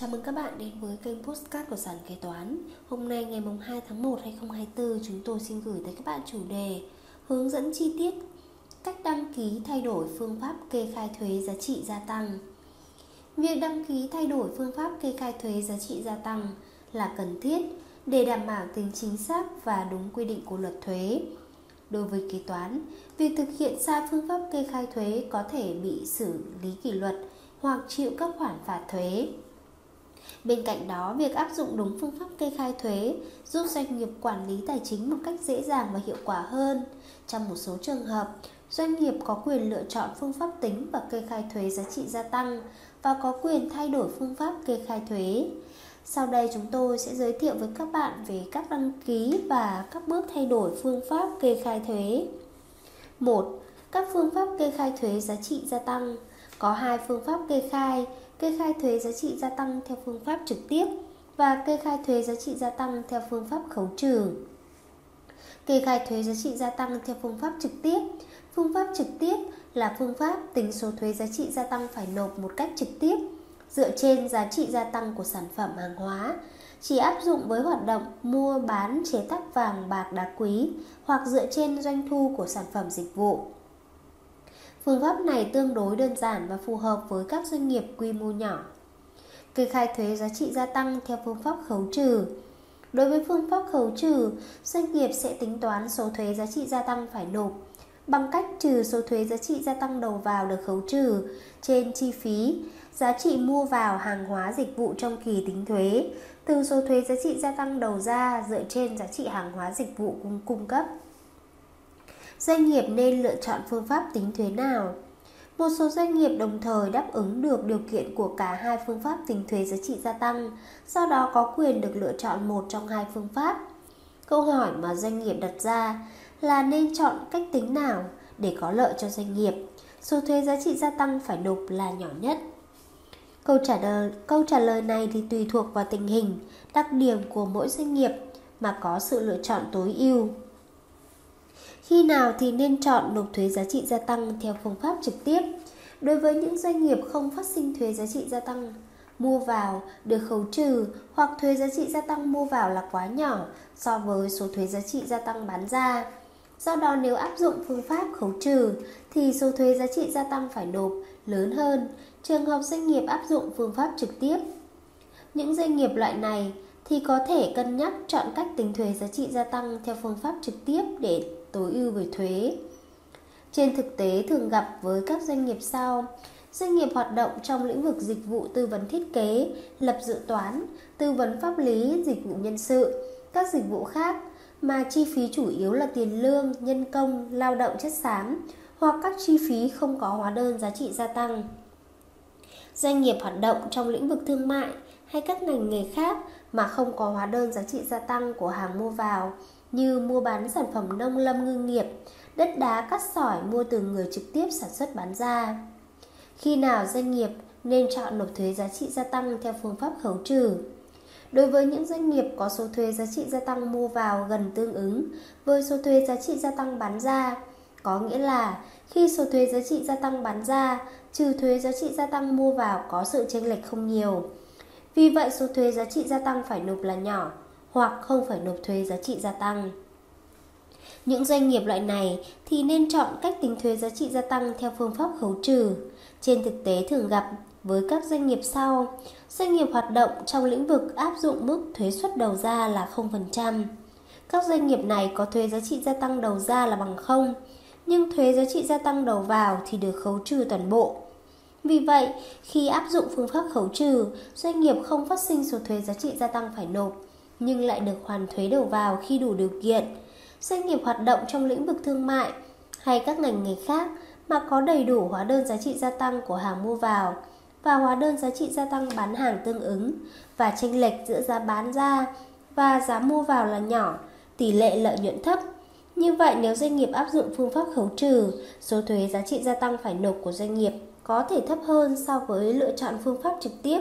Chào mừng các bạn đến với kênh Postcard của Sản Kế Toán. Hôm nay ngày 2 tháng 1 2024 chúng tôi xin gửi tới các bạn chủ đề Hướng dẫn chi tiết cách đăng ký thay đổi phương pháp kê khai thuế giá trị gia tăng. Việc đăng ký thay đổi phương pháp kê khai thuế giá trị gia tăng là cần thiết để đảm bảo tính chính xác và đúng quy định của luật thuế. Đối với kế toán, việc thực hiện sai phương pháp kê khai thuế có thể bị xử lý kỷ luật hoặc chịu các khoản phạt thuế. Bên cạnh đó, việc áp dụng đúng phương pháp kê khai thuế giúp doanh nghiệp quản lý tài chính một cách dễ dàng và hiệu quả hơn. Trong một số trường hợp, doanh nghiệp có quyền lựa chọn phương pháp tính và kê khai thuế giá trị gia tăng và có quyền thay đổi phương pháp kê khai thuế. Sau đây chúng tôi sẽ giới thiệu với các bạn về các đăng ký và các bước thay đổi phương pháp kê khai thuế. 1. Các phương pháp kê khai thuế giá trị gia tăng có hai phương pháp kê khai kê khai thuế giá trị gia tăng theo phương pháp trực tiếp và kê khai thuế giá trị gia tăng theo phương pháp khấu trừ. Kê khai thuế giá trị gia tăng theo phương pháp trực tiếp. Phương pháp trực tiếp là phương pháp tính số thuế giá trị gia tăng phải nộp một cách trực tiếp dựa trên giá trị gia tăng của sản phẩm hàng hóa, chỉ áp dụng với hoạt động mua bán chế tác vàng bạc đá quý hoặc dựa trên doanh thu của sản phẩm dịch vụ. Phương pháp này tương đối đơn giản và phù hợp với các doanh nghiệp quy mô nhỏ. Kê khai thuế giá trị gia tăng theo phương pháp khấu trừ. Đối với phương pháp khấu trừ, doanh nghiệp sẽ tính toán số thuế giá trị gia tăng phải nộp bằng cách trừ số thuế giá trị gia tăng đầu vào được khấu trừ trên chi phí, giá trị mua vào hàng hóa dịch vụ trong kỳ tính thuế, từ số thuế giá trị gia tăng đầu ra dựa trên giá trị hàng hóa dịch vụ cung cấp doanh nghiệp nên lựa chọn phương pháp tính thuế nào. Một số doanh nghiệp đồng thời đáp ứng được điều kiện của cả hai phương pháp tính thuế giá trị gia tăng, do đó có quyền được lựa chọn một trong hai phương pháp. Câu hỏi mà doanh nghiệp đặt ra là nên chọn cách tính nào để có lợi cho doanh nghiệp. Số thuế giá trị gia tăng phải nộp là nhỏ nhất. Câu trả lời câu trả lời này thì tùy thuộc vào tình hình, đặc điểm của mỗi doanh nghiệp mà có sự lựa chọn tối ưu. Khi nào thì nên chọn nộp thuế giá trị gia tăng theo phương pháp trực tiếp? Đối với những doanh nghiệp không phát sinh thuế giá trị gia tăng, mua vào được khấu trừ hoặc thuế giá trị gia tăng mua vào là quá nhỏ so với số thuế giá trị gia tăng bán ra. Do đó nếu áp dụng phương pháp khấu trừ thì số thuế giá trị gia tăng phải nộp lớn hơn trường hợp doanh nghiệp áp dụng phương pháp trực tiếp. Những doanh nghiệp loại này thì có thể cân nhắc chọn cách tính thuế giá trị gia tăng theo phương pháp trực tiếp để tối ưu về thuế. Trên thực tế thường gặp với các doanh nghiệp sau, doanh nghiệp hoạt động trong lĩnh vực dịch vụ tư vấn thiết kế, lập dự toán, tư vấn pháp lý, dịch vụ nhân sự, các dịch vụ khác mà chi phí chủ yếu là tiền lương, nhân công, lao động chất xám hoặc các chi phí không có hóa đơn giá trị gia tăng. Doanh nghiệp hoạt động trong lĩnh vực thương mại hay các ngành nghề khác mà không có hóa đơn giá trị gia tăng của hàng mua vào như mua bán sản phẩm nông lâm ngư nghiệp, đất đá cát sỏi mua từ người trực tiếp sản xuất bán ra. Khi nào doanh nghiệp nên chọn nộp thuế giá trị gia tăng theo phương pháp khấu trừ? Đối với những doanh nghiệp có số thuế giá trị gia tăng mua vào gần tương ứng với số thuế giá trị gia tăng bán ra, có nghĩa là khi số thuế giá trị gia tăng bán ra trừ thuế giá trị gia tăng mua vào có sự chênh lệch không nhiều. Vì vậy số thuế giá trị gia tăng phải nộp là nhỏ hoặc không phải nộp thuế giá trị gia tăng. Những doanh nghiệp loại này thì nên chọn cách tính thuế giá trị gia tăng theo phương pháp khấu trừ. Trên thực tế thường gặp với các doanh nghiệp sau, doanh nghiệp hoạt động trong lĩnh vực áp dụng mức thuế suất đầu ra là 0%. Các doanh nghiệp này có thuế giá trị gia tăng đầu ra là bằng 0, nhưng thuế giá trị gia tăng đầu vào thì được khấu trừ toàn bộ. Vì vậy, khi áp dụng phương pháp khấu trừ, doanh nghiệp không phát sinh số thuế giá trị gia tăng phải nộp, nhưng lại được hoàn thuế đầu vào khi đủ điều kiện. Doanh nghiệp hoạt động trong lĩnh vực thương mại hay các ngành nghề khác mà có đầy đủ hóa đơn giá trị gia tăng của hàng mua vào và hóa đơn giá trị gia tăng bán hàng tương ứng và chênh lệch giữa giá bán ra và giá mua vào là nhỏ, tỷ lệ lợi nhuận thấp. Như vậy nếu doanh nghiệp áp dụng phương pháp khấu trừ, số thuế giá trị gia tăng phải nộp của doanh nghiệp có thể thấp hơn so với lựa chọn phương pháp trực tiếp.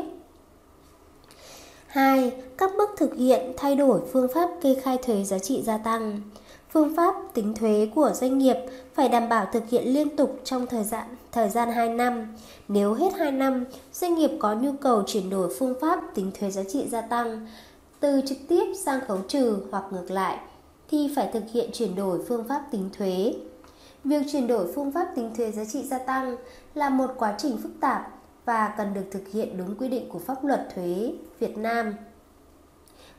2. Các bước thực hiện thay đổi phương pháp kê khai thuế giá trị gia tăng. Phương pháp tính thuế của doanh nghiệp phải đảm bảo thực hiện liên tục trong thời gian thời gian 2 năm. Nếu hết 2 năm, doanh nghiệp có nhu cầu chuyển đổi phương pháp tính thuế giá trị gia tăng từ trực tiếp sang khấu trừ hoặc ngược lại thì phải thực hiện chuyển đổi phương pháp tính thuế. Việc chuyển đổi phương pháp tính thuế giá trị gia tăng là một quá trình phức tạp và cần được thực hiện đúng quy định của pháp luật thuế Việt Nam.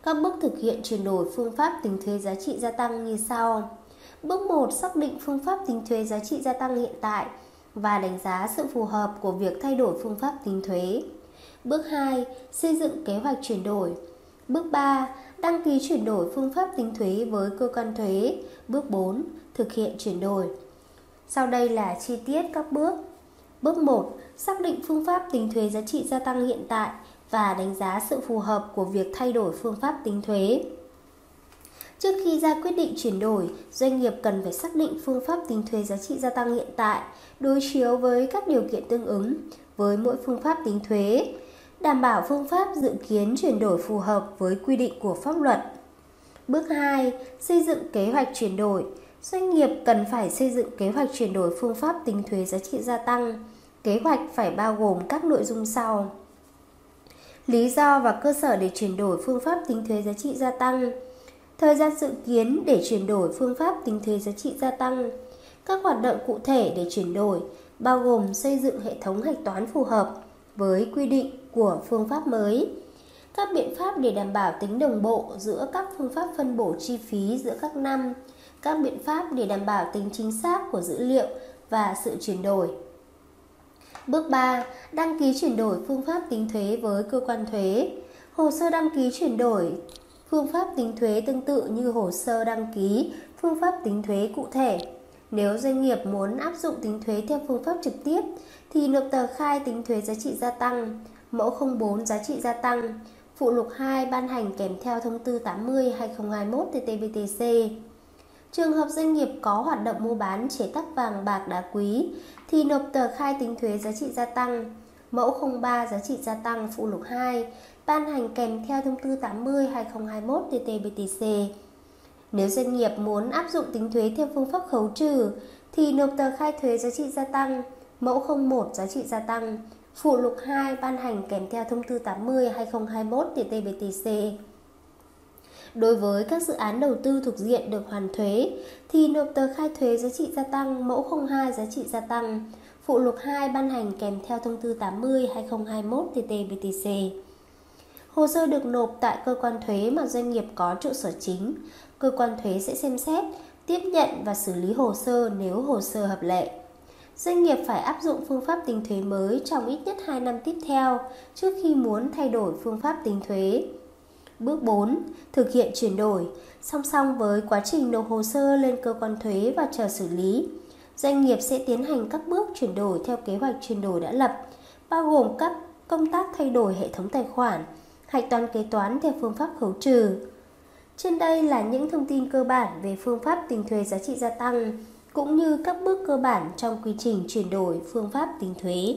Các bước thực hiện chuyển đổi phương pháp tính thuế giá trị gia tăng như sau. Bước 1. Xác định phương pháp tính thuế giá trị gia tăng hiện tại và đánh giá sự phù hợp của việc thay đổi phương pháp tính thuế. Bước 2. Xây dựng kế hoạch chuyển đổi. Bước 3. Đăng ký chuyển đổi phương pháp tính thuế với cơ quan thuế. Bước 4. Thực hiện chuyển đổi. Sau đây là chi tiết các bước. Bước 1. Xác định phương pháp tính thuế giá trị gia tăng hiện tại và đánh giá sự phù hợp của việc thay đổi phương pháp tính thuế. Trước khi ra quyết định chuyển đổi, doanh nghiệp cần phải xác định phương pháp tính thuế giá trị gia tăng hiện tại, đối chiếu với các điều kiện tương ứng với mỗi phương pháp tính thuế, đảm bảo phương pháp dự kiến chuyển đổi phù hợp với quy định của pháp luật. Bước 2. Xây dựng kế hoạch chuyển đổi. Doanh nghiệp cần phải xây dựng kế hoạch chuyển đổi phương pháp tính thuế giá trị gia tăng. Kế hoạch phải bao gồm các nội dung sau. Lý do và cơ sở để chuyển đổi phương pháp tính thuế giá trị gia tăng Thời gian dự kiến để chuyển đổi phương pháp tính thuế giá trị gia tăng. Các hoạt động cụ thể để chuyển đổi bao gồm xây dựng hệ thống hạch toán phù hợp với quy định của phương pháp mới. Các biện pháp để đảm bảo tính đồng bộ giữa các phương pháp phân bổ chi phí giữa các năm. Các biện pháp để đảm bảo tính chính xác của dữ liệu và sự chuyển đổi. Bước 3. Đăng ký chuyển đổi phương pháp tính thuế với cơ quan thuế. Hồ sơ đăng ký chuyển đổi Phương pháp tính thuế tương tự như hồ sơ đăng ký, phương pháp tính thuế cụ thể. Nếu doanh nghiệp muốn áp dụng tính thuế theo phương pháp trực tiếp thì nộp tờ khai tính thuế giá trị gia tăng, mẫu 04 giá trị gia tăng, phụ lục 2 ban hành kèm theo thông tư 80/2021 TT-BTC. Trường hợp doanh nghiệp có hoạt động mua bán chế tác vàng bạc đá quý thì nộp tờ khai tính thuế giá trị gia tăng, mẫu 03 giá trị gia tăng phụ lục 2 ban hành kèm theo thông tư 80/2021 TT-BTC. Nếu doanh nghiệp muốn áp dụng tính thuế theo phương pháp khấu trừ thì nộp tờ khai thuế giá trị gia tăng, mẫu 01 giá trị gia tăng, phụ lục 2 ban hành kèm theo thông tư 80/2021 TT-BTC. Đối với các dự án đầu tư thuộc diện được hoàn thuế thì nộp tờ khai thuế giá trị gia tăng mẫu 02 giá trị gia tăng, phụ lục 2 ban hành kèm theo thông tư 80/2021 TT-BTC. Hồ sơ được nộp tại cơ quan thuế mà doanh nghiệp có trụ sở chính. Cơ quan thuế sẽ xem xét, tiếp nhận và xử lý hồ sơ nếu hồ sơ hợp lệ. Doanh nghiệp phải áp dụng phương pháp tính thuế mới trong ít nhất 2 năm tiếp theo trước khi muốn thay đổi phương pháp tính thuế. Bước 4. Thực hiện chuyển đổi. Song song với quá trình nộp hồ sơ lên cơ quan thuế và chờ xử lý, doanh nghiệp sẽ tiến hành các bước chuyển đổi theo kế hoạch chuyển đổi đã lập, bao gồm các công tác thay đổi hệ thống tài khoản, hạch toán kế toán theo phương pháp khấu trừ. Trên đây là những thông tin cơ bản về phương pháp tính thuế giá trị gia tăng cũng như các bước cơ bản trong quy trình chuyển đổi phương pháp tính thuế.